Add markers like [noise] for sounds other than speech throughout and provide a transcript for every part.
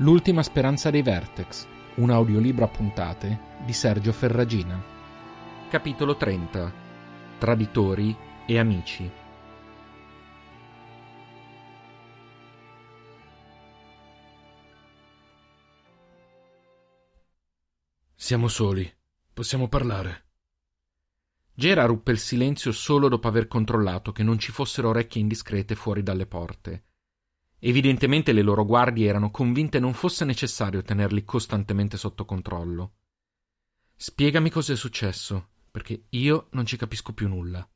L'ultima speranza dei Vertex, un audiolibro a puntate di Sergio Ferragina. Capitolo 30 Traditori e amici. Siamo soli. Possiamo parlare. Gera ruppe il silenzio solo dopo aver controllato che non ci fossero orecchie indiscrete fuori dalle porte Evidentemente le loro guardie erano convinte non fosse necessario tenerli costantemente sotto controllo. Spiegami cos'è successo, perché io non ci capisco più nulla.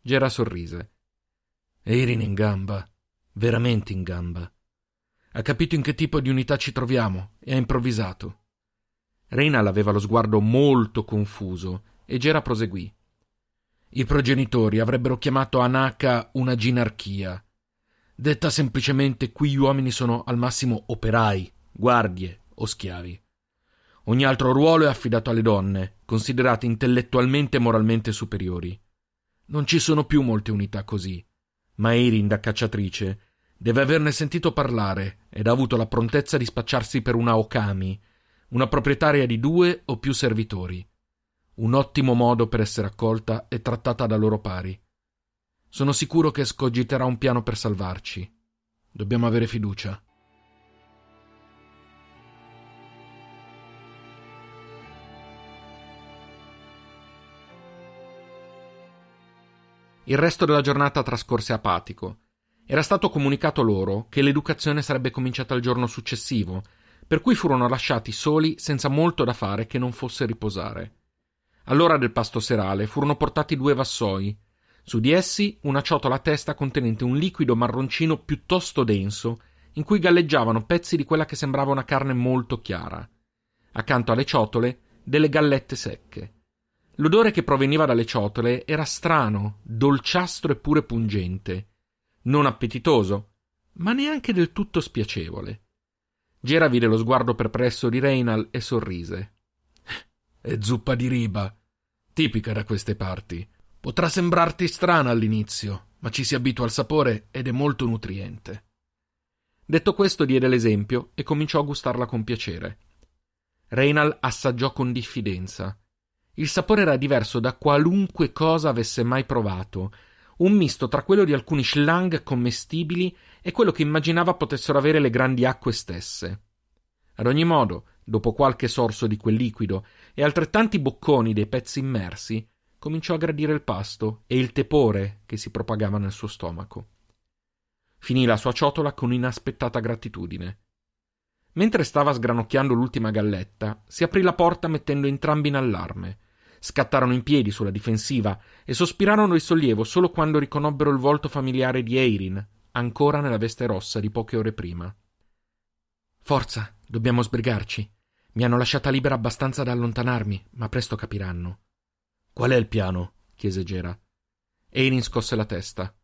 Gera sorrise. Erin in gamba, veramente in gamba. Ha capito in che tipo di unità ci troviamo e ha improvvisato. Reynal aveva lo sguardo molto confuso e Gera proseguì. I progenitori avrebbero chiamato Anaka una ginarchia Detta semplicemente qui gli uomini sono al massimo operai, guardie o schiavi. Ogni altro ruolo è affidato alle donne, considerate intellettualmente e moralmente superiori. Non ci sono più molte unità così, ma Erin, da cacciatrice, deve averne sentito parlare ed ha avuto la prontezza di spacciarsi per una Okami, una proprietaria di due o più servitori. Un ottimo modo per essere accolta e trattata da loro pari. Sono sicuro che scogiterà un piano per salvarci. Dobbiamo avere fiducia. Il resto della giornata trascorse apatico. Era stato comunicato loro che l'educazione sarebbe cominciata il giorno successivo, per cui furono lasciati soli senza molto da fare che non fosse riposare. All'ora del pasto serale furono portati due vassoi, su di essi una ciotola a testa contenente un liquido marroncino piuttosto denso, in cui galleggiavano pezzi di quella che sembrava una carne molto chiara. Accanto alle ciotole delle gallette secche. L'odore che proveniva dalle ciotole era strano, dolciastro e pure pungente. Non appetitoso, ma neanche del tutto spiacevole. Gera vide lo sguardo perplesso di Reynal e sorrise. [laughs] È zuppa di riba, tipica da queste parti. Potrà sembrarti strana all'inizio, ma ci si abitua al sapore ed è molto nutriente. Detto questo, diede l'esempio e cominciò a gustarla con piacere. Reynal assaggiò con diffidenza. Il sapore era diverso da qualunque cosa avesse mai provato, un misto tra quello di alcuni schlang commestibili e quello che immaginava potessero avere le grandi acque stesse. Ad ogni modo, dopo qualche sorso di quel liquido e altrettanti bocconi dei pezzi immersi, cominciò a gradire il pasto e il tepore che si propagava nel suo stomaco. Finì la sua ciotola con inaspettata gratitudine. Mentre stava sgranocchiando l'ultima galletta, si aprì la porta mettendo entrambi in allarme. Scattarono in piedi sulla difensiva e sospirarono di sollievo solo quando riconobbero il volto familiare di Eirin, ancora nella veste rossa di poche ore prima. Forza, dobbiamo sbrigarci. Mi hanno lasciata libera abbastanza da allontanarmi, ma presto capiranno. Qual è il piano? chiese Gera. Erin scosse la testa.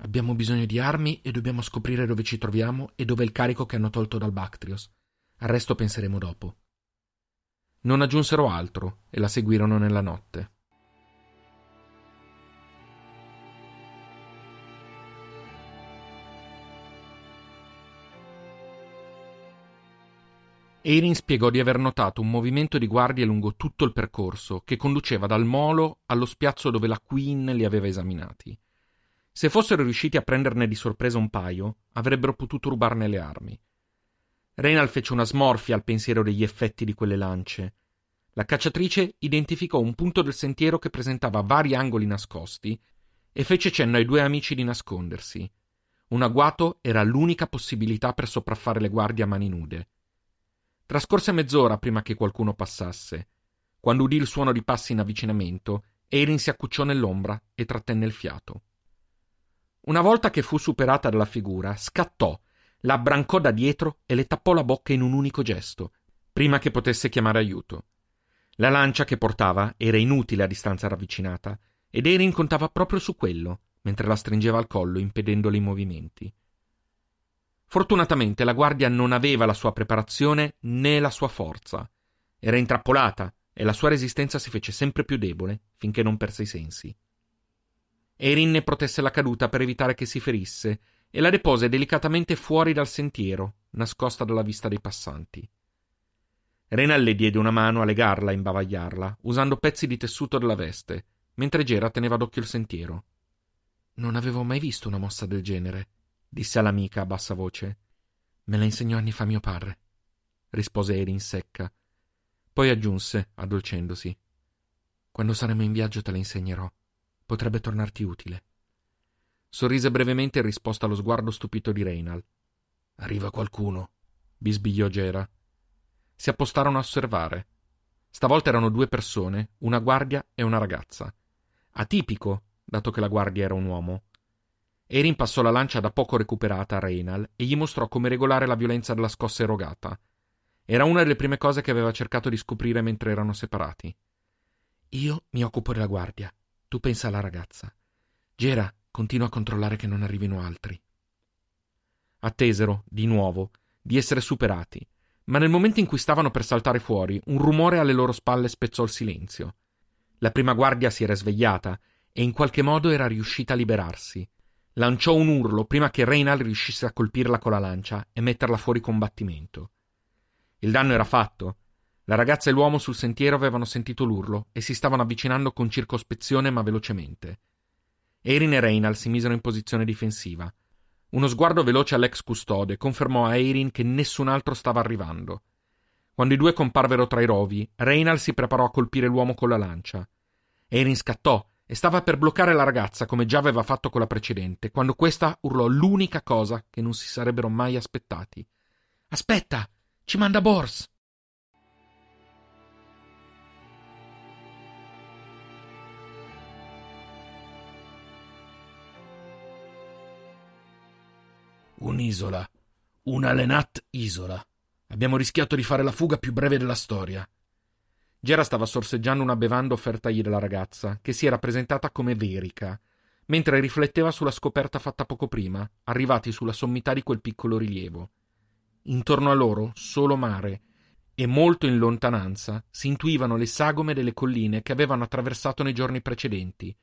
Abbiamo bisogno di armi e dobbiamo scoprire dove ci troviamo e dove il carico che hanno tolto dal Bactrios. Al resto penseremo dopo. Non aggiunsero altro e la seguirono nella notte. Erin spiegò di aver notato un movimento di guardie lungo tutto il percorso che conduceva dal molo allo spiazzo dove la Queen li aveva esaminati. Se fossero riusciti a prenderne di sorpresa un paio, avrebbero potuto rubarne le armi. Reynal fece una smorfia al pensiero degli effetti di quelle lance. La cacciatrice identificò un punto del sentiero che presentava vari angoli nascosti e fece cenno ai due amici di nascondersi. Un agguato era l'unica possibilità per sopraffare le guardie a mani nude. Trascorse mezz'ora prima che qualcuno passasse. Quando udì il suono di passi in avvicinamento, Erin si accucciò nell'ombra e trattenne il fiato. Una volta che fu superata dalla figura, scattò, la abbrancò da dietro e le tappò la bocca in un unico gesto, prima che potesse chiamare aiuto. La lancia che portava era inutile a distanza ravvicinata, ed Erin contava proprio su quello, mentre la stringeva al collo, impedendole i movimenti. Fortunatamente la guardia non aveva la sua preparazione né la sua forza. Era intrappolata e la sua resistenza si fece sempre più debole finché non perse i sensi. Erin ne protesse la caduta per evitare che si ferisse e la depose delicatamente fuori dal sentiero, nascosta dalla vista dei passanti. Renal le diede una mano a legarla e imbavagliarla, usando pezzi di tessuto della veste, mentre Gera teneva d'occhio il sentiero. Non avevo mai visto una mossa del genere, disse all'amica a bassa voce. Me la insegnò anni fa mio padre, rispose Erin secca. Poi aggiunse, addolcendosi. Quando saremo in viaggio te la insegnerò. Potrebbe tornarti utile. Sorrise brevemente in risposta allo sguardo stupito di Reynal. Arriva qualcuno, bisbigliò Gera. Si appostarono a osservare. Stavolta erano due persone, una guardia e una ragazza. Atipico, dato che la guardia era un uomo. Erin passò la lancia da poco recuperata a Reynal e gli mostrò come regolare la violenza della scossa erogata. Era una delle prime cose che aveva cercato di scoprire mentre erano separati. Io mi occupo della guardia, tu pensa alla ragazza. Gera, continua a controllare che non arrivino altri. Attesero, di nuovo, di essere superati, ma nel momento in cui stavano per saltare fuori, un rumore alle loro spalle spezzò il silenzio. La prima guardia si era svegliata e in qualche modo era riuscita a liberarsi. Lanciò un urlo prima che Reynal riuscisse a colpirla con la lancia e metterla fuori combattimento. Il danno era fatto. La ragazza e l'uomo sul sentiero avevano sentito l'urlo e si stavano avvicinando con circospezione ma velocemente. Erin e Reynal si misero in posizione difensiva. Uno sguardo veloce all'ex custode confermò a Erin che nessun altro stava arrivando. Quando i due comparvero tra i rovi, Reynal si preparò a colpire l'uomo con la lancia. Erin scattò e stava per bloccare la ragazza come già aveva fatto con la precedente, quando questa urlò l'unica cosa che non si sarebbero mai aspettati. Aspetta! Ci manda Bors! Un'isola. Una Lenat isola. Abbiamo rischiato di fare la fuga più breve della storia. Gera stava sorseggiando una bevanda offertagli dalla ragazza, che si era presentata come Verica, mentre rifletteva sulla scoperta fatta poco prima, arrivati sulla sommità di quel piccolo rilievo. Intorno a loro solo mare, e molto in lontananza si intuivano le sagome delle colline che avevano attraversato nei giorni precedenti,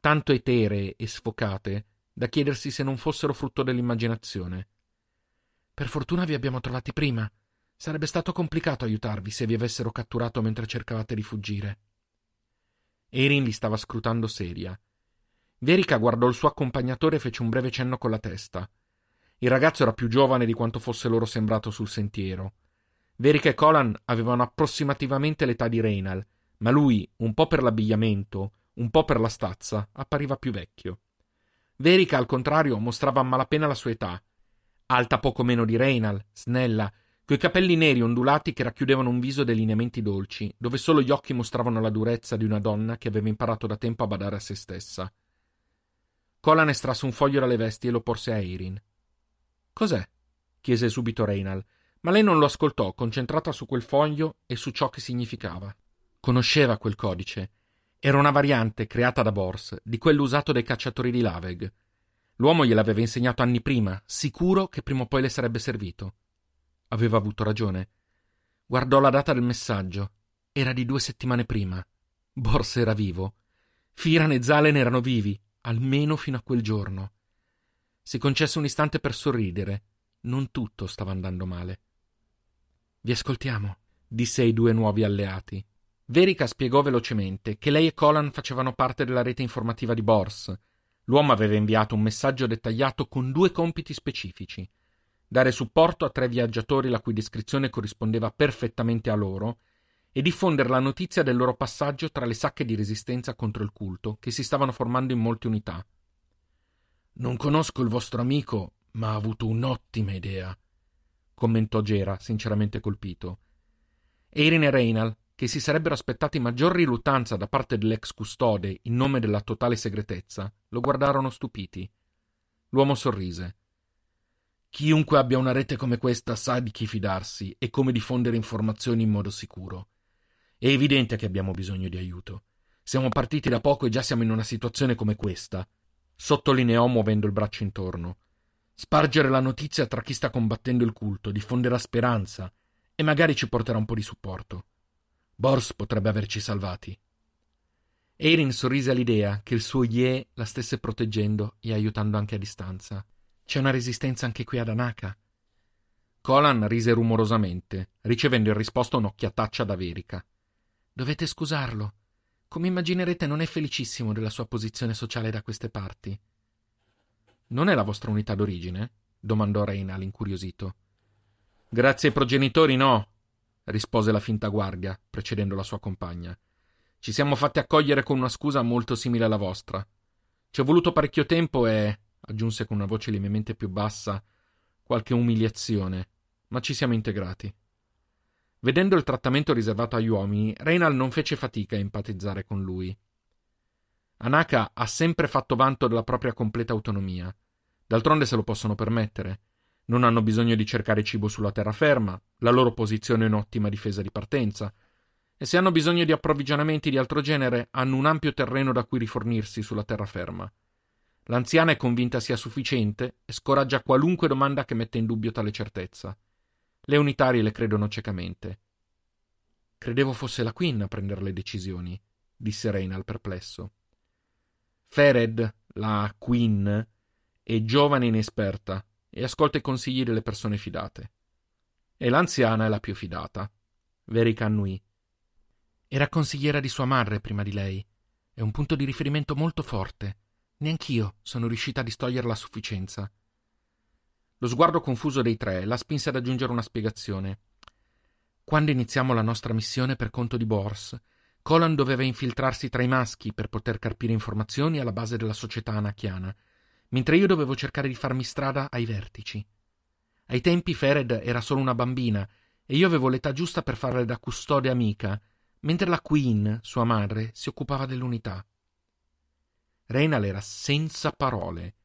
tanto eteree e sfocate da chiedersi se non fossero frutto dell'immaginazione. Per fortuna vi abbiamo trovati prima. Sarebbe stato complicato aiutarvi se vi avessero catturato mentre cercavate di fuggire. Erin li stava scrutando seria. Verica guardò il suo accompagnatore e fece un breve cenno con la testa. Il ragazzo era più giovane di quanto fosse loro sembrato sul sentiero. Verica e Colan avevano approssimativamente l'età di Reynal, ma lui, un po' per l'abbigliamento, un po' per la stazza, appariva più vecchio. Verica, al contrario, mostrava a malapena la sua età. Alta poco meno di Reynal, snella, coi capelli neri ondulati che racchiudevano un viso dei lineamenti dolci, dove solo gli occhi mostravano la durezza di una donna che aveva imparato da tempo a badare a se stessa. Colan estrasse un foglio dalle vesti e lo porse a Erin. Cos'è? chiese subito Reynal, ma lei non lo ascoltò, concentrata su quel foglio e su ciò che significava. Conosceva quel codice. Era una variante creata da Bors, di quello usato dai cacciatori di Laveg. L'uomo gliel'aveva insegnato anni prima, sicuro che prima o poi le sarebbe servito. Aveva avuto ragione. Guardò la data del messaggio. Era di due settimane prima. Bors era vivo. Firan e Zalen erano vivi, almeno fino a quel giorno. Si concesse un istante per sorridere. Non tutto stava andando male. Vi ascoltiamo, disse ai due nuovi alleati. Verica spiegò velocemente che lei e Colan facevano parte della rete informativa di Bors. L'uomo aveva inviato un messaggio dettagliato con due compiti specifici. Dare supporto a tre viaggiatori la cui descrizione corrispondeva perfettamente a loro e diffondere la notizia del loro passaggio tra le sacche di resistenza contro il culto che si stavano formando in molte unità. Non conosco il vostro amico, ma ha avuto un'ottima idea, commentò Gera, sinceramente colpito. Erin e Reynal, che si sarebbero aspettati maggior riluttanza da parte dell'ex custode in nome della totale segretezza, lo guardarono stupiti. L'uomo sorrise. Chiunque abbia una rete come questa sa di chi fidarsi e come diffondere informazioni in modo sicuro. È evidente che abbiamo bisogno di aiuto. Siamo partiti da poco e già siamo in una situazione come questa sottolineò muovendo il braccio intorno. Spargere la notizia tra chi sta combattendo il culto diffonderà speranza e magari ci porterà un po' di supporto. Bors potrebbe averci salvati. Erin sorrise all'idea che il suo Ye la stesse proteggendo e aiutando anche a distanza. C'è una resistenza anche qui ad Anaka? Colan rise rumorosamente, ricevendo in risposta un'occhiataccia da Verica. Dovete scusarlo. Come immaginerete, non è felicissimo della sua posizione sociale da queste parti. Non è la vostra unità d'origine? domandò Reynal incuriosito. Grazie ai progenitori, no, rispose la finta guardia, precedendo la sua compagna. Ci siamo fatti accogliere con una scusa molto simile alla vostra. Ci è voluto parecchio tempo e, aggiunse con una voce lievemente più bassa, qualche umiliazione, ma ci siamo integrati. Vedendo il trattamento riservato agli uomini, Reynal non fece fatica a empatizzare con lui. Anaka ha sempre fatto vanto della propria completa autonomia. D'altronde se lo possono permettere. Non hanno bisogno di cercare cibo sulla terraferma, la loro posizione è un'ottima difesa di partenza, e se hanno bisogno di approvvigionamenti di altro genere, hanno un ampio terreno da cui rifornirsi sulla terraferma. L'anziana è convinta sia sufficiente e scoraggia qualunque domanda che metta in dubbio tale certezza. Le unitarie le credono ciecamente. Credevo fosse la Queen a prendere le decisioni, disse Reynal perplesso. Fered, la Queen, è giovane e inesperta e ascolta i consigli delle persone fidate. E l'anziana è la più fidata. Verica annui. Era consigliera di sua madre prima di lei. È un punto di riferimento molto forte. Neanch'io sono riuscita a distoglierla a sufficienza. Lo sguardo confuso dei tre la spinse ad aggiungere una spiegazione. Quando iniziamo la nostra missione per conto di Bors, Colan doveva infiltrarsi tra i maschi per poter carpire informazioni alla base della società anachiana, mentre io dovevo cercare di farmi strada ai vertici. Ai tempi Fered era solo una bambina e io avevo l'età giusta per farle da custode amica, mentre la Queen, sua madre, si occupava dell'unità. Reynal era senza parole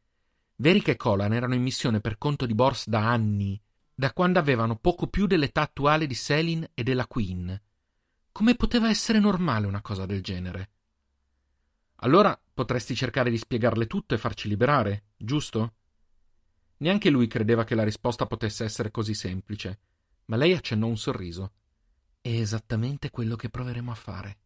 Verica e Colan erano in missione per conto di Bors da anni, da quando avevano poco più dell'età attuale di Selin e della Queen. Come poteva essere normale una cosa del genere? Allora potresti cercare di spiegarle tutto e farci liberare, giusto? Neanche lui credeva che la risposta potesse essere così semplice, ma lei accennò un sorriso. È esattamente quello che proveremo a fare.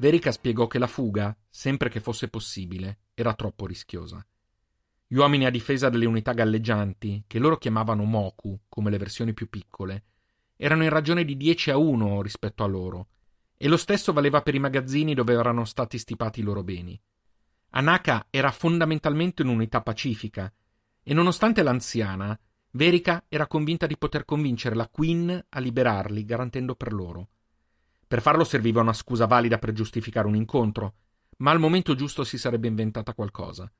Verica spiegò che la fuga, sempre che fosse possibile, era troppo rischiosa. Gli uomini a difesa delle unità galleggianti, che loro chiamavano Moku, come le versioni più piccole, erano in ragione di 10 a 1 rispetto a loro, e lo stesso valeva per i magazzini dove erano stati stipati i loro beni. Anaka era fondamentalmente un'unità pacifica, e nonostante l'anziana, Verica era convinta di poter convincere la Queen a liberarli, garantendo per loro. Per farlo serviva una scusa valida per giustificare un incontro, ma al momento giusto si sarebbe inventata qualcosa.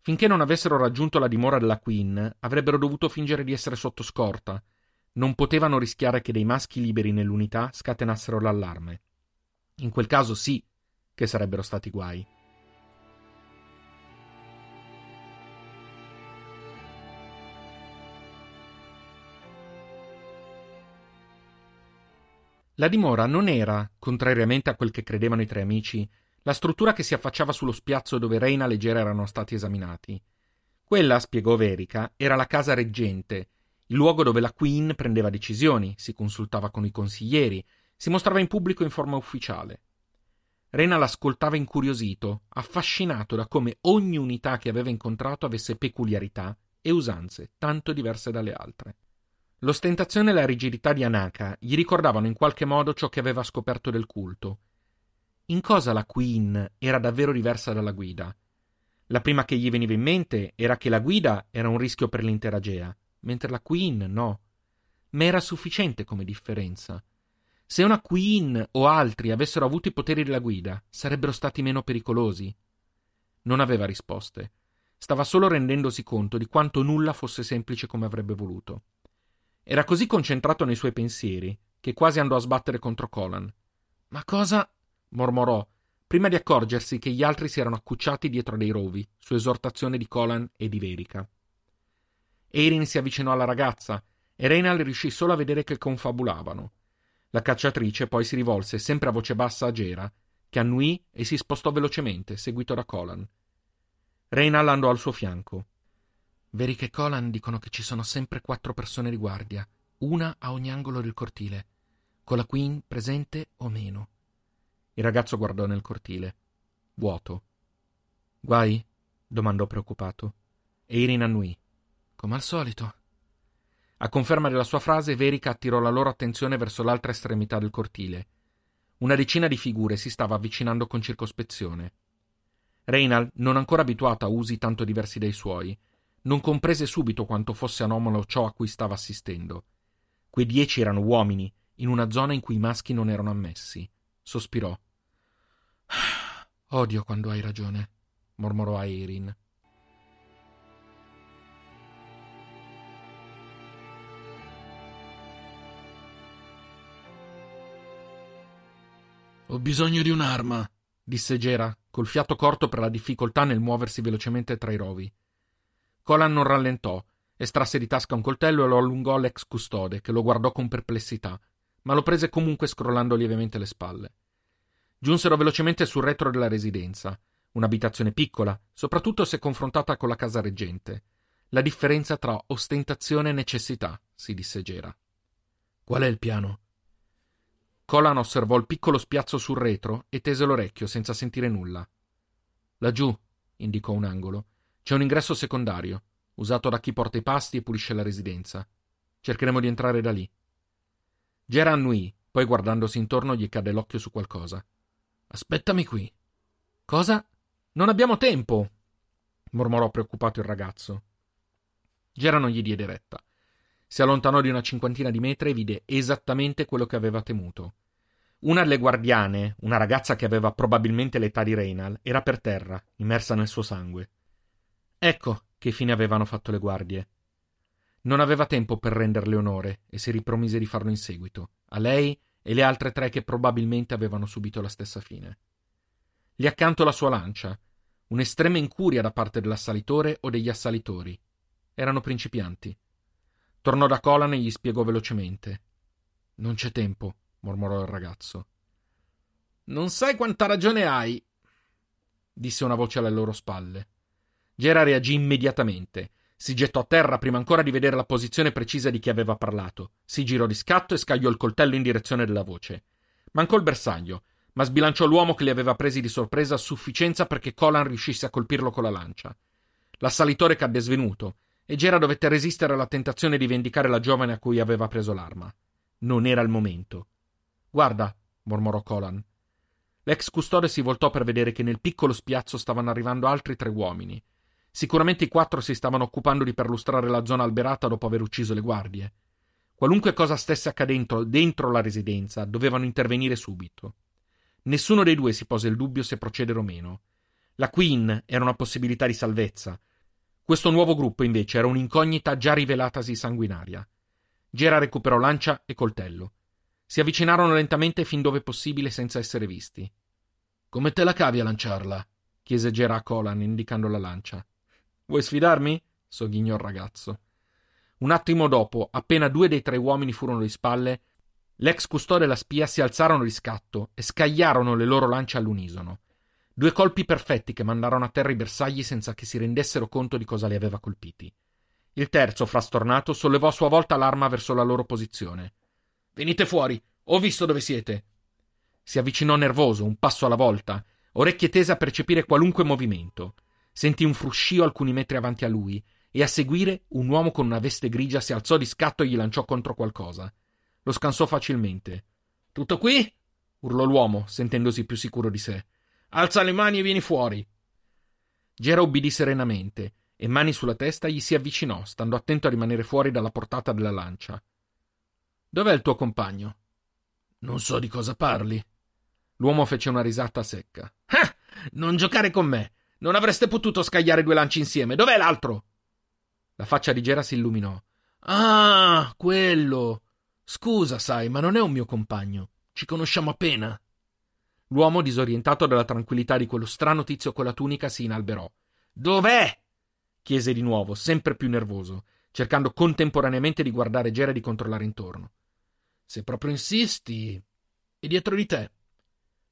Finché non avessero raggiunto la dimora della Queen, avrebbero dovuto fingere di essere sotto scorta. Non potevano rischiare che dei maschi liberi nell'unità scatenassero l'allarme. In quel caso sì che sarebbero stati guai. La dimora non era, contrariamente a quel che credevano i tre amici, la struttura che si affacciava sullo spiazzo dove Reina e Leggera erano stati esaminati. Quella, spiegò Verica, era la casa reggente, il luogo dove la Queen prendeva decisioni, si consultava con i consiglieri, si mostrava in pubblico in forma ufficiale. Rena l'ascoltava incuriosito, affascinato da come ogni unità che aveva incontrato avesse peculiarità e usanze tanto diverse dalle altre. L'ostentazione e la rigidità di Anaka gli ricordavano in qualche modo ciò che aveva scoperto del culto. In cosa la Queen era davvero diversa dalla guida? La prima che gli veniva in mente era che la guida era un rischio per l'intera Gea, mentre la Queen no. Ma era sufficiente come differenza. Se una Queen o altri avessero avuto i poteri della guida, sarebbero stati meno pericolosi. Non aveva risposte. Stava solo rendendosi conto di quanto nulla fosse semplice come avrebbe voluto. Era così concentrato nei suoi pensieri che quasi andò a sbattere contro Colan. Ma cosa? mormorò, prima di accorgersi che gli altri si erano accucciati dietro dei rovi, su esortazione di Colan e di Verica. Erin si avvicinò alla ragazza e Reynal riuscì solo a vedere che confabulavano. La cacciatrice poi si rivolse sempre a voce bassa a Gera, che annuì e si spostò velocemente, seguito da Colan. Reynal andò al suo fianco. Veric e Colan dicono che ci sono sempre quattro persone di guardia, una a ogni angolo del cortile. Con la Queen presente o meno? Il ragazzo guardò nel cortile. Vuoto. Guai? domandò preoccupato. Erin annui. Come al solito. A conferma della sua frase, Verica attirò la loro attenzione verso l'altra estremità del cortile. Una decina di figure si stava avvicinando con circospezione. Reynald, non ancora abituato a usi tanto diversi dai suoi, non comprese subito quanto fosse anomalo ciò a cui stava assistendo. Quei dieci erano uomini, in una zona in cui i maschi non erano ammessi. Sospirò. Odio quando hai ragione, mormorò a Erin. Ho bisogno di un'arma, disse Gera, col fiato corto per la difficoltà nel muoversi velocemente tra i rovi. Colan non rallentò, estrasse di tasca un coltello e lo allungò all'ex custode, che lo guardò con perplessità, ma lo prese comunque scrollando lievemente le spalle. Giunsero velocemente sul retro della residenza, un'abitazione piccola, soprattutto se confrontata con la casa reggente. La differenza tra ostentazione e necessità, si disse Gera. Qual è il piano? Colan osservò il piccolo spiazzo sul retro e tese l'orecchio senza sentire nulla. Laggiù, indicò un angolo, c'è un ingresso secondario, usato da chi porta i pasti e pulisce la residenza. Cercheremo di entrare da lì. Gera annui, poi guardandosi intorno gli cadde l'occhio su qualcosa. Aspettami qui. Cosa? Non abbiamo tempo, mormorò preoccupato il ragazzo. Gera non gli diede retta. Si allontanò di una cinquantina di metri e vide esattamente quello che aveva temuto. Una delle guardiane, una ragazza che aveva probabilmente l'età di Reynal, era per terra, immersa nel suo sangue. Ecco che fine avevano fatto le guardie. Non aveva tempo per renderle onore e si ripromise di farlo in seguito, a lei e le altre tre che probabilmente avevano subito la stessa fine. Lì accanto la sua lancia, un'estrema incuria da parte dell'assalitore o degli assalitori. Erano principianti. Tornò da Colan e gli spiegò velocemente. Non c'è tempo, mormorò il ragazzo. Non sai quanta ragione hai, disse una voce alle loro spalle. Gera reagì immediatamente si gettò a terra prima ancora di vedere la posizione precisa di chi aveva parlato. Si girò di scatto e scagliò il coltello in direzione della voce. Mancò il bersaglio, ma sbilanciò l'uomo che li aveva presi di sorpresa a sufficienza perché Colan riuscisse a colpirlo con la lancia. L'assalitore cadde svenuto e Gera dovette resistere alla tentazione di vendicare la giovane a cui aveva preso l'arma. Non era il momento. Guarda, mormorò Colan. L'ex custode si voltò per vedere che nel piccolo spiazzo stavano arrivando altri tre uomini. Sicuramente i quattro si stavano occupando di perlustrare la zona alberata dopo aver ucciso le guardie. Qualunque cosa stesse accadendo dentro la residenza, dovevano intervenire subito. Nessuno dei due si pose il dubbio se procedere o meno. La Queen era una possibilità di salvezza. Questo nuovo gruppo, invece, era un'incognita già rivelatasi sanguinaria. Gera recuperò lancia e coltello. Si avvicinarono lentamente fin dove possibile senza essere visti. Come te la cavi a lanciarla? chiese Gera a Colan, indicando la lancia. Vuoi sfidarmi? sogghignò il ragazzo. Un attimo dopo, appena due dei tre uomini furono di spalle, l'ex custode e la spia si alzarono di scatto e scagliarono le loro lance all'unisono. Due colpi perfetti che mandarono a terra i bersagli senza che si rendessero conto di cosa li aveva colpiti. Il terzo, frastornato, sollevò a sua volta l'arma verso la loro posizione. Venite fuori, ho visto dove siete. Si avvicinò nervoso, un passo alla volta, orecchie tese a percepire qualunque movimento. Sentì un fruscio alcuni metri avanti a lui e a seguire un uomo con una veste grigia si alzò di scatto e gli lanciò contro qualcosa. Lo scansò facilmente. Tutto qui? urlò l'uomo, sentendosi più sicuro di sé. Alza le mani e vieni fuori. Gera ubbidì serenamente e, mani sulla testa, gli si avvicinò, stando attento a rimanere fuori dalla portata della lancia. Dov'è il tuo compagno? Non so di cosa parli. L'uomo fece una risata secca. Ah! Non giocare con me! Non avreste potuto scagliare due lanci insieme. Dov'è l'altro? La faccia di Gera si illuminò. Ah, quello. Scusa, sai, ma non è un mio compagno. Ci conosciamo appena. L'uomo, disorientato dalla tranquillità di quello strano tizio con la tunica, si inalberò. Dov'è? chiese di nuovo, sempre più nervoso, cercando contemporaneamente di guardare Gera e di controllare intorno. Se proprio insisti. È dietro di te.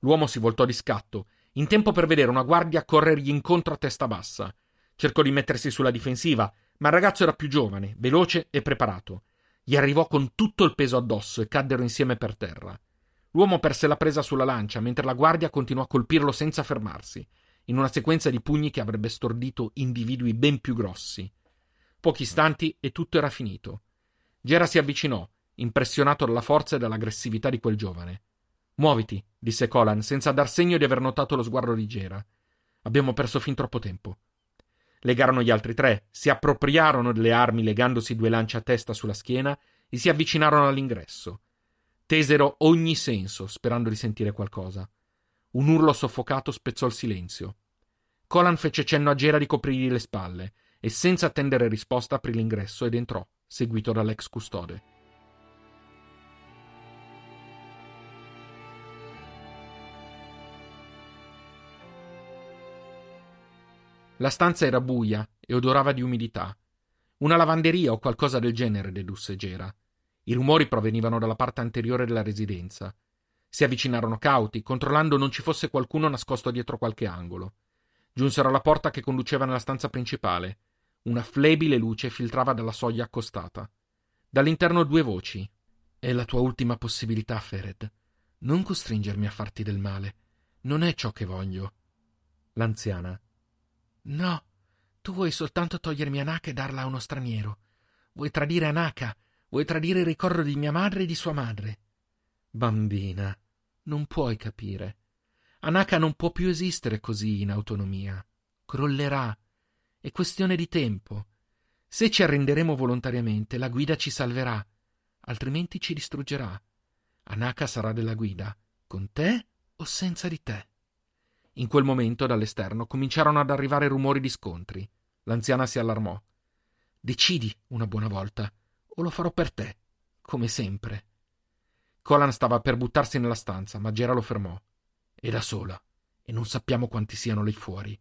L'uomo si voltò di scatto in tempo per vedere una guardia corrergli incontro a testa bassa. Cercò di mettersi sulla difensiva, ma il ragazzo era più giovane, veloce e preparato. Gli arrivò con tutto il peso addosso e caddero insieme per terra. L'uomo perse la presa sulla lancia, mentre la guardia continuò a colpirlo senza fermarsi, in una sequenza di pugni che avrebbe stordito individui ben più grossi. Pochi istanti e tutto era finito. Gera si avvicinò, impressionato dalla forza e dall'aggressività di quel giovane. Muoviti, disse Colan, senza dar segno di aver notato lo sguardo di Gera. Abbiamo perso fin troppo tempo. Legarono gli altri tre, si appropriarono delle armi legandosi due lance a testa sulla schiena e si avvicinarono all'ingresso. Tesero ogni senso, sperando di sentire qualcosa. Un urlo soffocato spezzò il silenzio. Colan fece cenno a Gera di coprirgli le spalle e senza attendere risposta aprì l'ingresso ed entrò, seguito dall'ex custode. La stanza era buia e odorava di umidità. Una lavanderia o qualcosa del genere, dedusse Gera. I rumori provenivano dalla parte anteriore della residenza. Si avvicinarono cauti, controllando non ci fosse qualcuno nascosto dietro qualche angolo. Giunsero alla porta che conduceva nella stanza principale. Una flebile luce filtrava dalla soglia accostata. Dall'interno due voci. È la tua ultima possibilità, Fered. Non costringermi a farti del male. Non è ciò che voglio. L'anziana. No, tu vuoi soltanto togliermi Anaka e darla a uno straniero. Vuoi tradire Anaka, vuoi tradire il ricordo di mia madre e di sua madre. Bambina, non puoi capire. Anaka non può più esistere così in autonomia. Crollerà. È questione di tempo. Se ci arrenderemo volontariamente, la guida ci salverà, altrimenti ci distruggerà. Anaka sarà della guida, con te o senza di te. In quel momento, dall'esterno, cominciarono ad arrivare rumori di scontri. L'anziana si allarmò. Decidi una buona volta, o lo farò per te, come sempre. Colan stava per buttarsi nella stanza, ma Gera lo fermò. È da sola, e non sappiamo quanti siano lì fuori.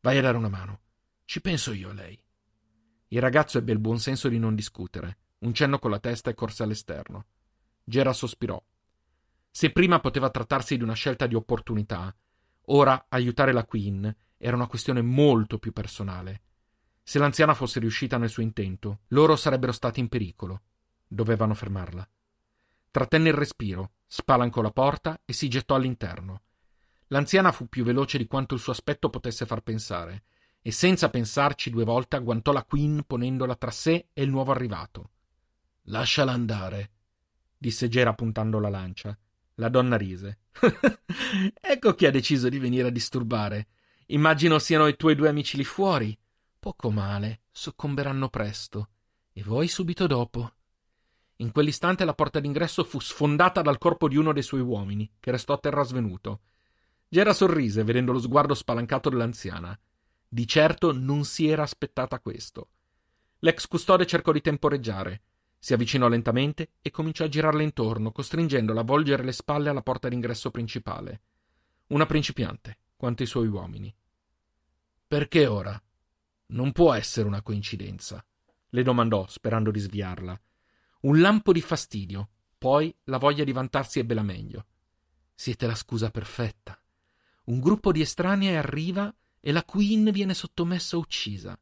Vai a dare una mano. Ci penso io a lei. Il ragazzo ebbe il buon senso di non discutere. Un cenno con la testa e corse all'esterno. Gera sospirò. Se prima poteva trattarsi di una scelta di opportunità, Ora aiutare la Queen era una questione molto più personale. Se l'anziana fosse riuscita nel suo intento, loro sarebbero stati in pericolo. Dovevano fermarla. Trattenne il respiro, spalancò la porta e si gettò all'interno. L'anziana fu più veloce di quanto il suo aspetto potesse far pensare, e senza pensarci due volte agguantò la Queen ponendola tra sé e il nuovo arrivato. Lasciala andare, disse Gera puntando la lancia. La donna rise. [laughs] ecco chi ha deciso di venire a disturbare. Immagino siano i tuoi due amici lì fuori. Poco male, soccomberanno presto. E voi subito dopo. In quell'istante la porta d'ingresso fu sfondata dal corpo di uno dei suoi uomini, che restò a terra svenuto. Gera sorrise vedendo lo sguardo spalancato dell'anziana. Di certo non si era aspettata questo. L'ex custode cercò di temporeggiare, si avvicinò lentamente e cominciò a girarle intorno, costringendola a volgere le spalle alla porta d'ingresso principale. Una principiante, quanto i suoi uomini. Perché ora? Non può essere una coincidenza, le domandò, sperando di sviarla. Un lampo di fastidio, poi la voglia di vantarsi ebbe la meglio. Siete la scusa perfetta. Un gruppo di estranei arriva e la Queen viene sottomessa o uccisa.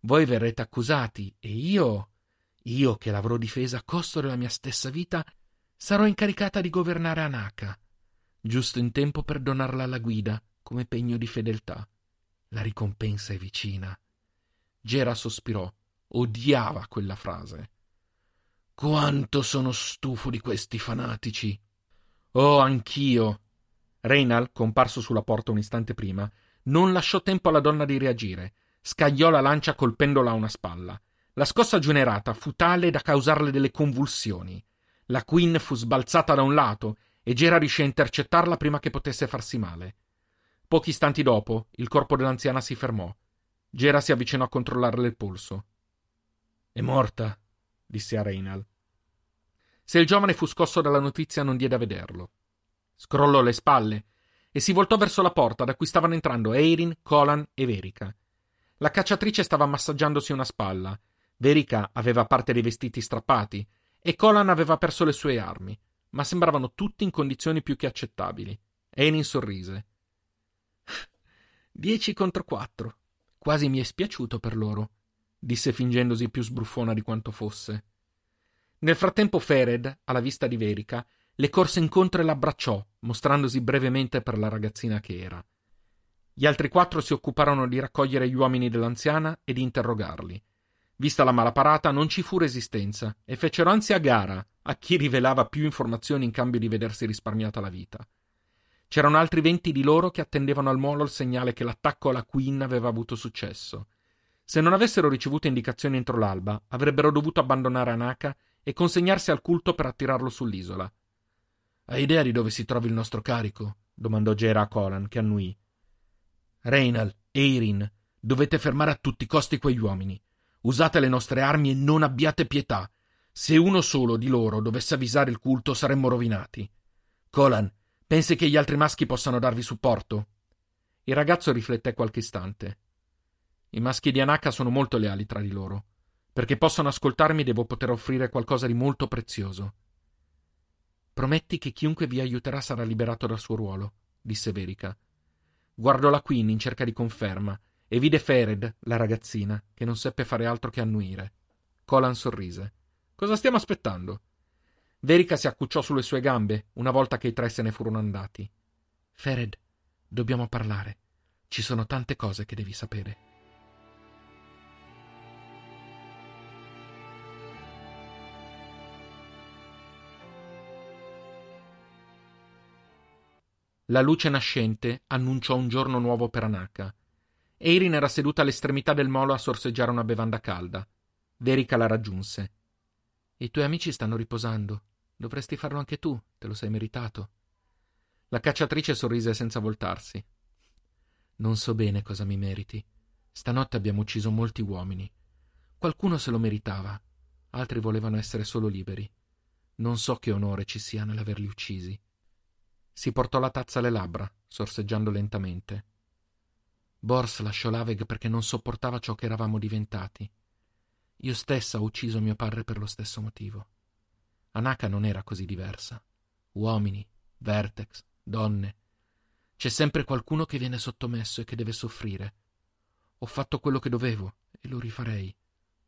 Voi verrete accusati e io io, che l'avrò difesa a costo della mia stessa vita, sarò incaricata di governare Anaka, giusto in tempo per donarla alla guida come pegno di fedeltà. La ricompensa è vicina. Gera sospirò, odiava quella frase. Quanto sono stufo di questi fanatici. Oh, anch'io. Reynal, comparso sulla porta un istante prima, non lasciò tempo alla donna di reagire. Scagliò la lancia colpendola a una spalla. La scossa generata fu tale da causarle delle convulsioni. La Queen fu sbalzata da un lato e Gera riuscì a intercettarla prima che potesse farsi male. Pochi istanti dopo, il corpo dell'anziana si fermò. Gera si avvicinò a controllarle il polso. È morta, disse a Reynal. Se il giovane fu scosso dalla notizia, non diede a vederlo. Scrollò le spalle e si voltò verso la porta da cui stavano entrando Eirin, Colan e Verica. La cacciatrice stava massaggiandosi una spalla Verica aveva parte dei vestiti strappati e Colan aveva perso le sue armi, ma sembravano tutti in condizioni più che accettabili. Enin sorrise. Dieci contro quattro. Quasi mi è spiaciuto per loro, disse fingendosi più sbruffona di quanto fosse. Nel frattempo Fered, alla vista di Verica, le corse incontro e l'abbracciò, mostrandosi brevemente per la ragazzina che era. Gli altri quattro si occuparono di raccogliere gli uomini dell'anziana e di interrogarli. Vista la mala parata, non ci fu resistenza e fecero anzi a gara a chi rivelava più informazioni in cambio di vedersi risparmiata la vita. C'erano altri venti di loro che attendevano al molo il segnale che l'attacco alla Queen aveva avuto successo. Se non avessero ricevuto indicazioni entro l'alba, avrebbero dovuto abbandonare Anaka e consegnarsi al culto per attirarlo sull'isola. Hai idea di dove si trova il nostro carico? domandò Gera a Colan, che annui. Reinal, Eirin, dovete fermare a tutti i costi quegli uomini. Usate le nostre armi e non abbiate pietà. Se uno solo di loro dovesse avvisare il culto, saremmo rovinati. Colan, pensi che gli altri maschi possano darvi supporto? Il ragazzo rifletté qualche istante. I maschi di Anaka sono molto leali tra di loro. Perché possano ascoltarmi devo poter offrire qualcosa di molto prezioso. Prometti che chiunque vi aiuterà sarà liberato dal suo ruolo, disse Verica. Guardò la Queen in cerca di conferma e vide Fered, la ragazzina, che non seppe fare altro che annuire. Colan sorrise. Cosa stiamo aspettando? Verica si accucciò sulle sue gambe una volta che i tre se ne furono andati. Fered, dobbiamo parlare. Ci sono tante cose che devi sapere. La luce nascente annunciò un giorno nuovo per Anaka. Eirin era seduta all'estremità del molo a sorseggiare una bevanda calda. Verica la raggiunse. I tuoi amici stanno riposando. Dovresti farlo anche tu, te lo sei meritato. La cacciatrice sorrise senza voltarsi. Non so bene cosa mi meriti. Stanotte abbiamo ucciso molti uomini. Qualcuno se lo meritava, altri volevano essere solo liberi. Non so che onore ci sia nell'averli uccisi. Si portò la tazza alle labbra, sorseggiando lentamente. Bors lasciò Laveg perché non sopportava ciò che eravamo diventati. Io stessa ho ucciso mio padre per lo stesso motivo. Anaka non era così diversa. Uomini, vertex, donne. C'è sempre qualcuno che viene sottomesso e che deve soffrire. Ho fatto quello che dovevo e lo rifarei,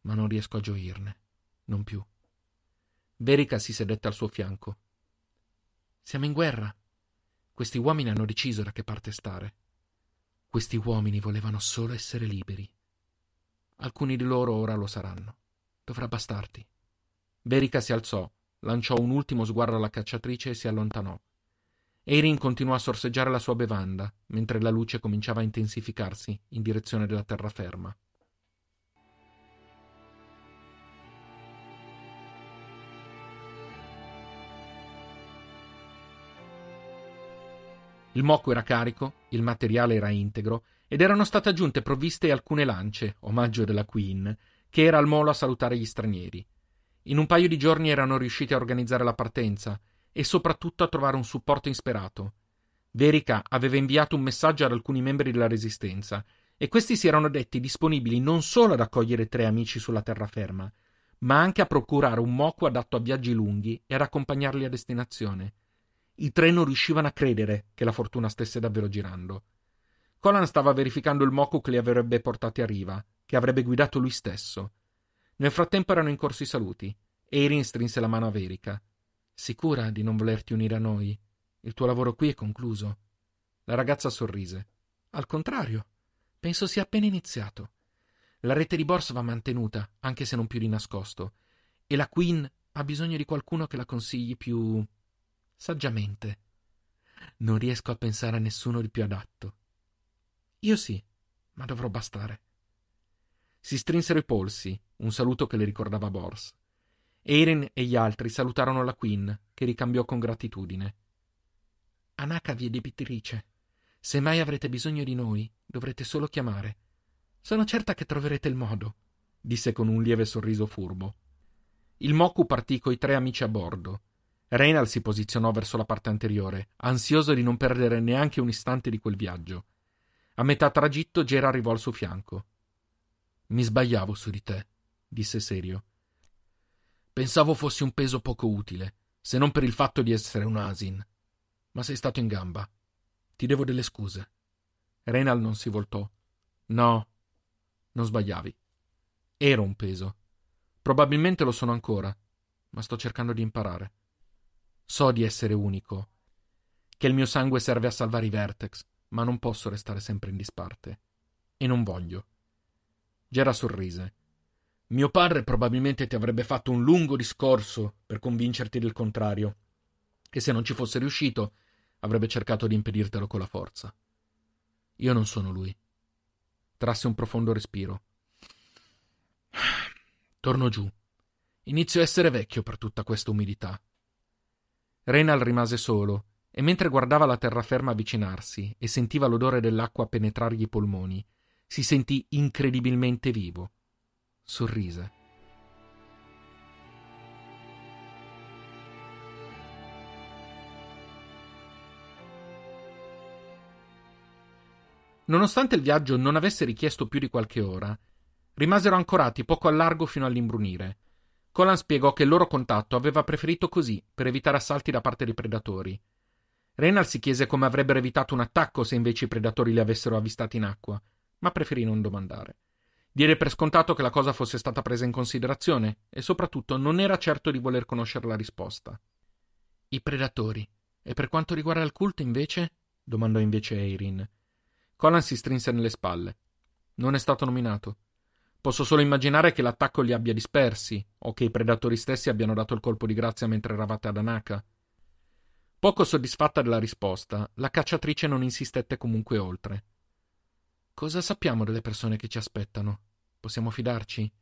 ma non riesco a gioirne. Non più. Verica si sedette al suo fianco. Siamo in guerra, questi uomini hanno deciso da che parte stare. Questi uomini volevano solo essere liberi. Alcuni di loro ora lo saranno. Dovrà bastarti. Verica si alzò, lanciò un ultimo sguardo alla cacciatrice e si allontanò. Erin continuò a sorseggiare la sua bevanda, mentre la luce cominciava a intensificarsi in direzione della terraferma. Il moco era carico, il materiale era integro ed erano state aggiunte provviste alcune lance, omaggio della Queen, che era al molo a salutare gli stranieri. In un paio di giorni erano riusciti a organizzare la partenza e soprattutto a trovare un supporto insperato. Verica aveva inviato un messaggio ad alcuni membri della Resistenza e questi si erano detti disponibili non solo ad accogliere tre amici sulla terraferma, ma anche a procurare un moco adatto a viaggi lunghi e ad accompagnarli a destinazione. I tre non riuscivano a credere che la fortuna stesse davvero girando. Conan stava verificando il moco che li avrebbe portati a riva, che avrebbe guidato lui stesso. Nel frattempo erano in corso i saluti. Erin strinse la mano a Verica. Sicura di non volerti unire a noi? Il tuo lavoro qui è concluso. La ragazza sorrise. Al contrario, penso sia appena iniziato. La rete di borsa va mantenuta, anche se non più di nascosto, e la Queen ha bisogno di qualcuno che la consigli più saggiamente. Non riesco a pensare a nessuno di più adatto. Io sì, ma dovrò bastare. Si strinsero i polsi, un saluto che le ricordava Bors. Erin e gli altri salutarono la Queen, che ricambiò con gratitudine. Anaka vi è debitrice. Se mai avrete bisogno di noi, dovrete solo chiamare. Sono certa che troverete il modo, disse con un lieve sorriso furbo. Il Moku partì coi tre amici a bordo Reynald si posizionò verso la parte anteriore, ansioso di non perdere neanche un istante di quel viaggio. A metà tragitto Gera arrivò al suo fianco. Mi sbagliavo su di te, disse serio. Pensavo fossi un peso poco utile, se non per il fatto di essere un asin. Ma sei stato in gamba. Ti devo delle scuse. Reynald non si voltò. No, non sbagliavi. Ero un peso. Probabilmente lo sono ancora, ma sto cercando di imparare. So di essere unico, che il mio sangue serve a salvare i Vertex, ma non posso restare sempre in disparte. E non voglio. Gera sorrise. Mio padre probabilmente ti avrebbe fatto un lungo discorso per convincerti del contrario, e se non ci fosse riuscito, avrebbe cercato di impedirtelo con la forza. Io non sono lui. Trasse un profondo respiro. Torno giù. Inizio a essere vecchio per tutta questa umidità. Renal rimase solo, e mentre guardava la terraferma avvicinarsi e sentiva l'odore dell'acqua penetrargli i polmoni, si sentì incredibilmente vivo. Sorrise. Nonostante il viaggio non avesse richiesto più di qualche ora, rimasero ancorati poco al largo fino all'imbrunire. Colan spiegò che il loro contatto aveva preferito così per evitare assalti da parte dei predatori. Reynald si chiese come avrebbero evitato un attacco se invece i predatori li avessero avvistati in acqua, ma preferì non domandare. Diede per scontato che la cosa fosse stata presa in considerazione e soprattutto non era certo di voler conoscere la risposta. I predatori. E per quanto riguarda il culto, invece? domandò invece Eirin. Conan si strinse nelle spalle. Non è stato nominato. Posso solo immaginare che l'attacco li abbia dispersi, o che i predatori stessi abbiano dato il colpo di grazia mentre eravate ad Anaka. Poco soddisfatta della risposta, la cacciatrice non insistette comunque oltre. Cosa sappiamo delle persone che ci aspettano? Possiamo fidarci?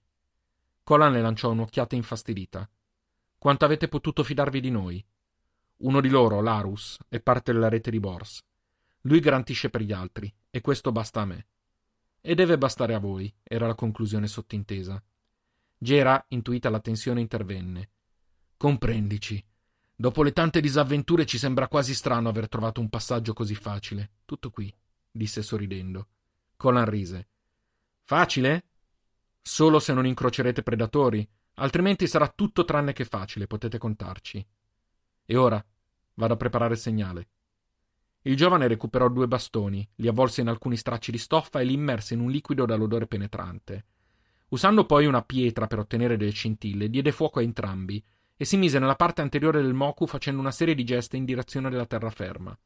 Colan le lanciò un'occhiata infastidita. Quanto avete potuto fidarvi di noi? Uno di loro, Larus, è parte della rete di Bors. Lui garantisce per gli altri, e questo basta a me. E deve bastare a voi, era la conclusione sottintesa. Gera, intuita la tensione, intervenne. Comprendici. Dopo le tante disavventure ci sembra quasi strano aver trovato un passaggio così facile. Tutto qui, disse sorridendo. Colan rise. Facile? Solo se non incrocerete predatori, altrimenti sarà tutto tranne che facile, potete contarci. E ora vado a preparare il segnale. Il giovane recuperò due bastoni, li avvolse in alcuni stracci di stoffa e li immerse in un liquido dall'odore penetrante. Usando poi una pietra per ottenere delle scintille, diede fuoco a entrambi e si mise nella parte anteriore del moku facendo una serie di geste in direzione della terraferma.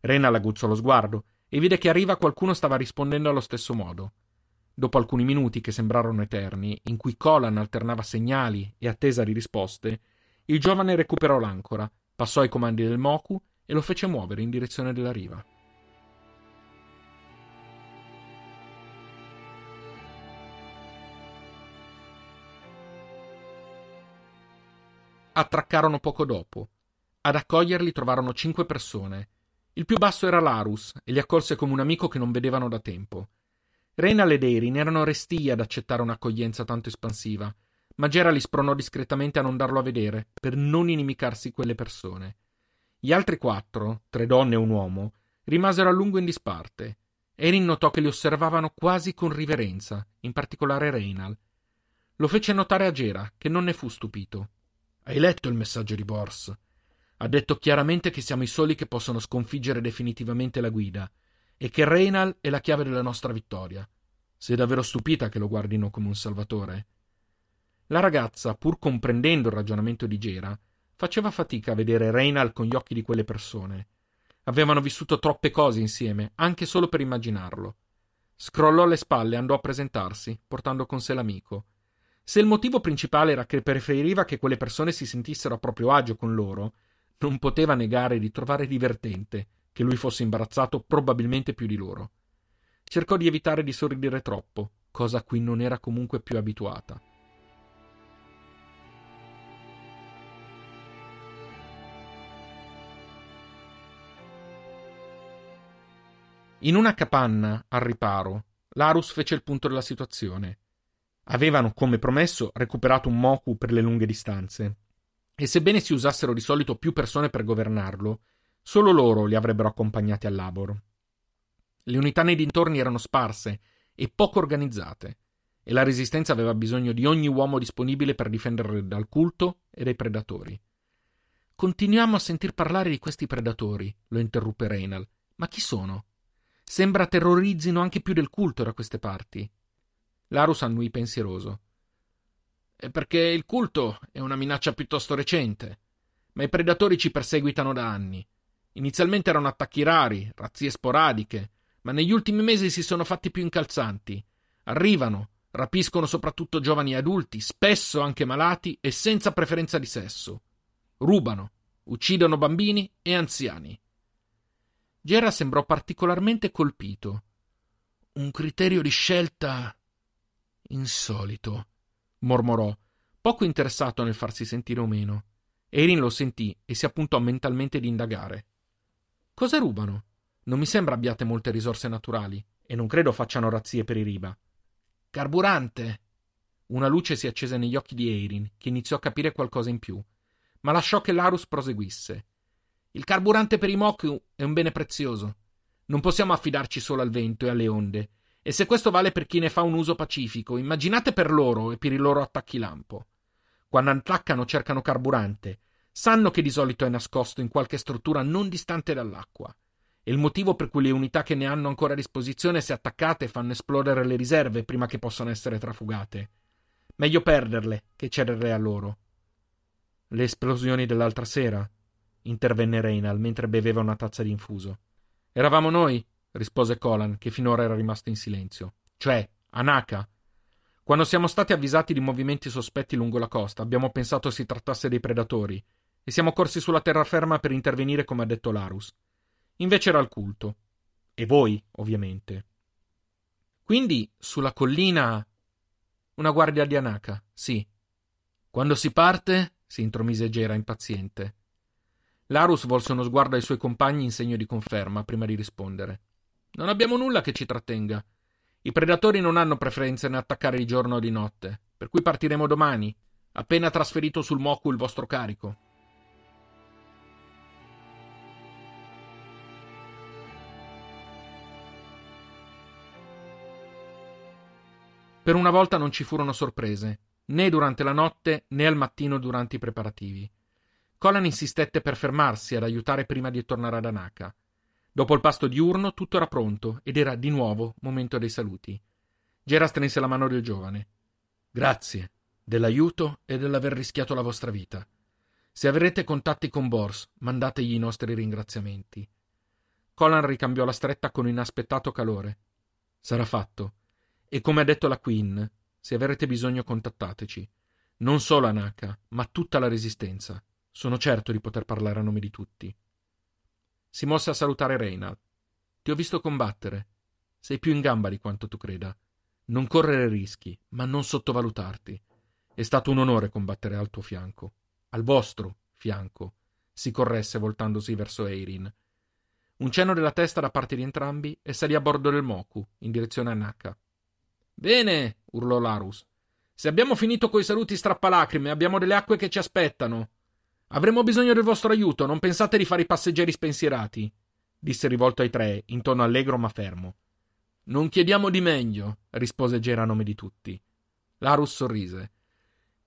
Rena l'aguzzò lo sguardo e vide che a riva qualcuno stava rispondendo allo stesso modo. Dopo alcuni minuti che sembrarono eterni, in cui Colan alternava segnali e attesa di risposte, il giovane recuperò l'ancora, passò ai comandi del moku e lo fece muovere in direzione della riva. Attraccarono poco dopo. Ad accoglierli trovarono cinque persone. Il più basso era Larus e li accolse come un amico che non vedevano da tempo. Reynal ed Erin erano restii ad accettare un'accoglienza tanto espansiva, ma Gera li spronò discretamente a non darlo a vedere, per non inimicarsi quelle persone. Gli altri quattro, tre donne e un uomo, rimasero a lungo in disparte. Erin notò che li osservavano quasi con riverenza, in particolare Reynal. Lo fece notare a Gera, che non ne fu stupito. Hai letto il messaggio di Bors? Ha detto chiaramente che siamo i soli che possono sconfiggere definitivamente la guida e che Reynal è la chiave della nostra vittoria. Sei davvero stupita che lo guardino come un salvatore? La ragazza, pur comprendendo il ragionamento di Gera, Faceva fatica a vedere Reynal con gli occhi di quelle persone. Avevano vissuto troppe cose insieme, anche solo per immaginarlo. Scrollò le spalle e andò a presentarsi, portando con sé l'amico. Se il motivo principale era che preferiva che quelle persone si sentissero a proprio agio con loro, non poteva negare di trovare divertente che lui fosse imbarazzato probabilmente più di loro. Cercò di evitare di sorridere troppo, cosa a cui non era comunque più abituata. In una capanna, al riparo, Larus fece il punto della situazione. Avevano, come promesso, recuperato un Moku per le lunghe distanze. E sebbene si usassero di solito più persone per governarlo, solo loro li avrebbero accompagnati al labor. Le unità nei dintorni erano sparse e poco organizzate, e la resistenza aveva bisogno di ogni uomo disponibile per difenderle dal culto e dai predatori. Continuiamo a sentir parlare di questi predatori, lo interruppe Reynal. Ma chi sono? Sembra terrorizzino anche più del culto da queste parti. Larus annui pensieroso. È perché il culto è una minaccia piuttosto recente, ma i predatori ci perseguitano da anni. Inizialmente erano attacchi rari, razzie sporadiche, ma negli ultimi mesi si sono fatti più incalzanti. Arrivano, rapiscono soprattutto giovani e adulti, spesso anche malati e senza preferenza di sesso. Rubano, uccidono bambini e anziani. Gera sembrò particolarmente colpito. Un criterio di scelta insolito, mormorò, poco interessato nel farsi sentire o meno. Erin lo sentì e si appuntò mentalmente di indagare. Cosa rubano? Non mi sembra abbiate molte risorse naturali e non credo facciano razzie per i riba. Carburante! Una luce si accese negli occhi di Erin, che iniziò a capire qualcosa in più, ma lasciò che Larus proseguisse. Il carburante per i Moku è un bene prezioso. Non possiamo affidarci solo al vento e alle onde, e se questo vale per chi ne fa un uso pacifico, immaginate per loro e per i loro attacchi lampo. Quando attaccano cercano carburante, sanno che di solito è nascosto in qualche struttura non distante dall'acqua. E il motivo per cui le unità che ne hanno ancora a disposizione, se attaccate, fanno esplodere le riserve prima che possano essere trafugate. Meglio perderle che cedere a loro. Le esplosioni dell'altra sera? Intervenne Reynal mentre beveva una tazza di infuso. Eravamo noi, rispose Colan, che finora era rimasto in silenzio. Cioè, Anaka. Quando siamo stati avvisati di movimenti sospetti lungo la costa, abbiamo pensato si trattasse dei predatori e siamo corsi sulla terraferma per intervenire come ha detto Larus. Invece era il culto. E voi, ovviamente. Quindi, sulla collina. Una guardia di Anaka, sì. Quando si parte? si intromise Gera impaziente. Larus volse uno sguardo ai suoi compagni in segno di conferma prima di rispondere. Non abbiamo nulla che ci trattenga. I predatori non hanno preferenze nell'attaccare di giorno o di notte, per cui partiremo domani, appena trasferito sul Moku il vostro carico. Per una volta non ci furono sorprese, né durante la notte né al mattino durante i preparativi. Colan insistette per fermarsi ad aiutare prima di tornare ad Anaka. Dopo il pasto diurno tutto era pronto ed era di nuovo momento dei saluti. Gera strinse la mano del giovane. Grazie dell'aiuto e dell'aver rischiato la vostra vita. Se avrete contatti con Bors, mandategli i nostri ringraziamenti. Colan ricambiò la stretta con inaspettato calore. Sarà fatto. E come ha detto la Queen, se avrete bisogno contattateci. Non solo Anaka, ma tutta la Resistenza. Sono certo di poter parlare a nome di tutti. Si mosse a salutare Reynald. Ti ho visto combattere. Sei più in gamba di quanto tu creda. Non correre rischi, ma non sottovalutarti. È stato un onore combattere al tuo fianco. Al vostro fianco, si corresse voltandosi verso Eirin. Un cenno della testa da parte di entrambi e salì a bordo del Moku, in direzione a Naka. Bene, urlò Larus. Se abbiamo finito coi saluti strappalacrime, abbiamo delle acque che ci aspettano. Avremo bisogno del vostro aiuto, non pensate di fare i passeggeri spensierati, disse rivolto ai tre, in tono allegro ma fermo. Non chiediamo di meglio, rispose Gera a nome di tutti. Larus sorrise.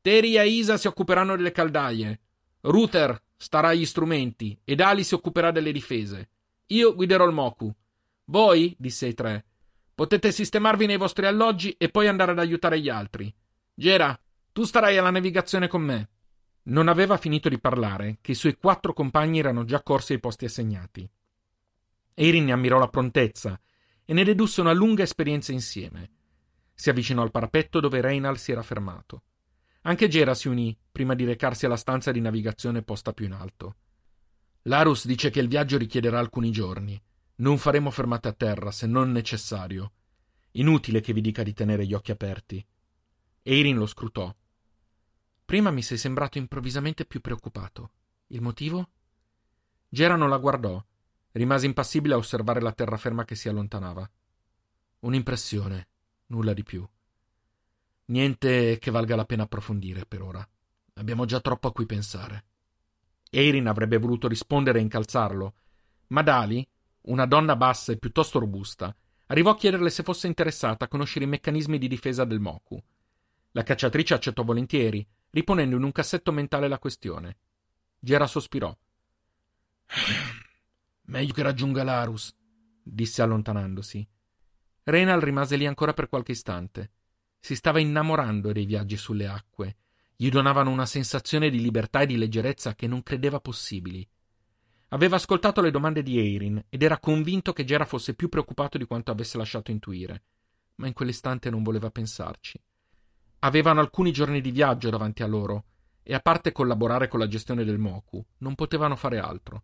Teri e Isa si occuperanno delle caldaie. Ruther starà agli strumenti ed Ali si occuperà delle difese. Io guiderò il Moku. Voi, disse ai tre, Potete sistemarvi nei vostri alloggi e poi andare ad aiutare gli altri. Gera, tu starai alla navigazione con me. Non aveva finito di parlare che i suoi quattro compagni erano già corsi ai posti assegnati. Erin ne ammirò la prontezza e ne dedusse una lunga esperienza insieme. Si avvicinò al parapetto dove Reynald si era fermato. Anche Gera si unì prima di recarsi alla stanza di navigazione posta più in alto. Larus dice che il viaggio richiederà alcuni giorni non faremo fermate a terra se non necessario. Inutile che vi dica di tenere gli occhi aperti. Eirin lo scrutò. Prima mi sei sembrato improvvisamente più preoccupato. Il motivo? Gerano la guardò. Rimase impassibile a osservare la terraferma che si allontanava. Un'impressione, nulla di più. Niente che valga la pena approfondire per ora. Abbiamo già troppo a cui pensare. Eirin avrebbe voluto rispondere e incalzarlo, ma Dali, una donna bassa e piuttosto robusta, arrivò a chiederle se fosse interessata a conoscere i meccanismi di difesa del Moku. La cacciatrice accettò volentieri, riponendo in un cassetto mentale la questione. Gera sospirò. [clears throat] Meglio che raggiunga Larus, disse allontanandosi. Renal rimase lì ancora per qualche istante. Si stava innamorando dei viaggi sulle acque Gli donavano una sensazione di libertà e di leggerezza che non credeva possibili. Aveva ascoltato le domande di Eirin ed era convinto che Gera fosse più preoccupato di quanto avesse lasciato intuire, ma in quell'istante non voleva pensarci. Avevano alcuni giorni di viaggio davanti a loro e a parte collaborare con la gestione del Moku, non potevano fare altro.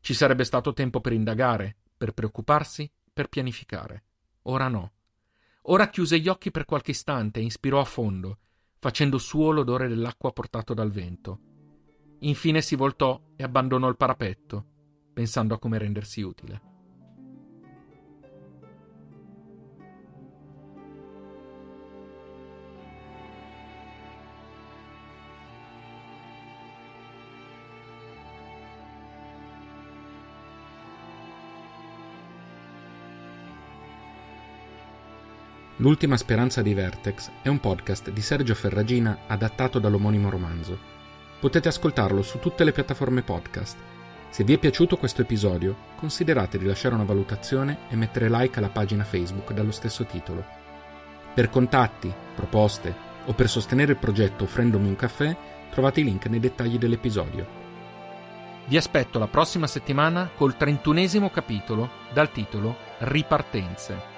Ci sarebbe stato tempo per indagare, per preoccuparsi, per pianificare. Ora no. Ora chiuse gli occhi per qualche istante e inspirò a fondo, facendo suo l'odore dell'acqua portato dal vento. Infine si voltò e abbandonò il parapetto, pensando a come rendersi utile. L'ultima speranza di Vertex è un podcast di Sergio Ferragina adattato dall'omonimo romanzo. Potete ascoltarlo su tutte le piattaforme podcast. Se vi è piaciuto questo episodio, considerate di lasciare una valutazione e mettere like alla pagina Facebook dallo stesso titolo. Per contatti, proposte o per sostenere il progetto offrendomi un caffè, trovate i link nei dettagli dell'episodio. Vi aspetto la prossima settimana col trentunesimo capitolo dal titolo Ripartenze.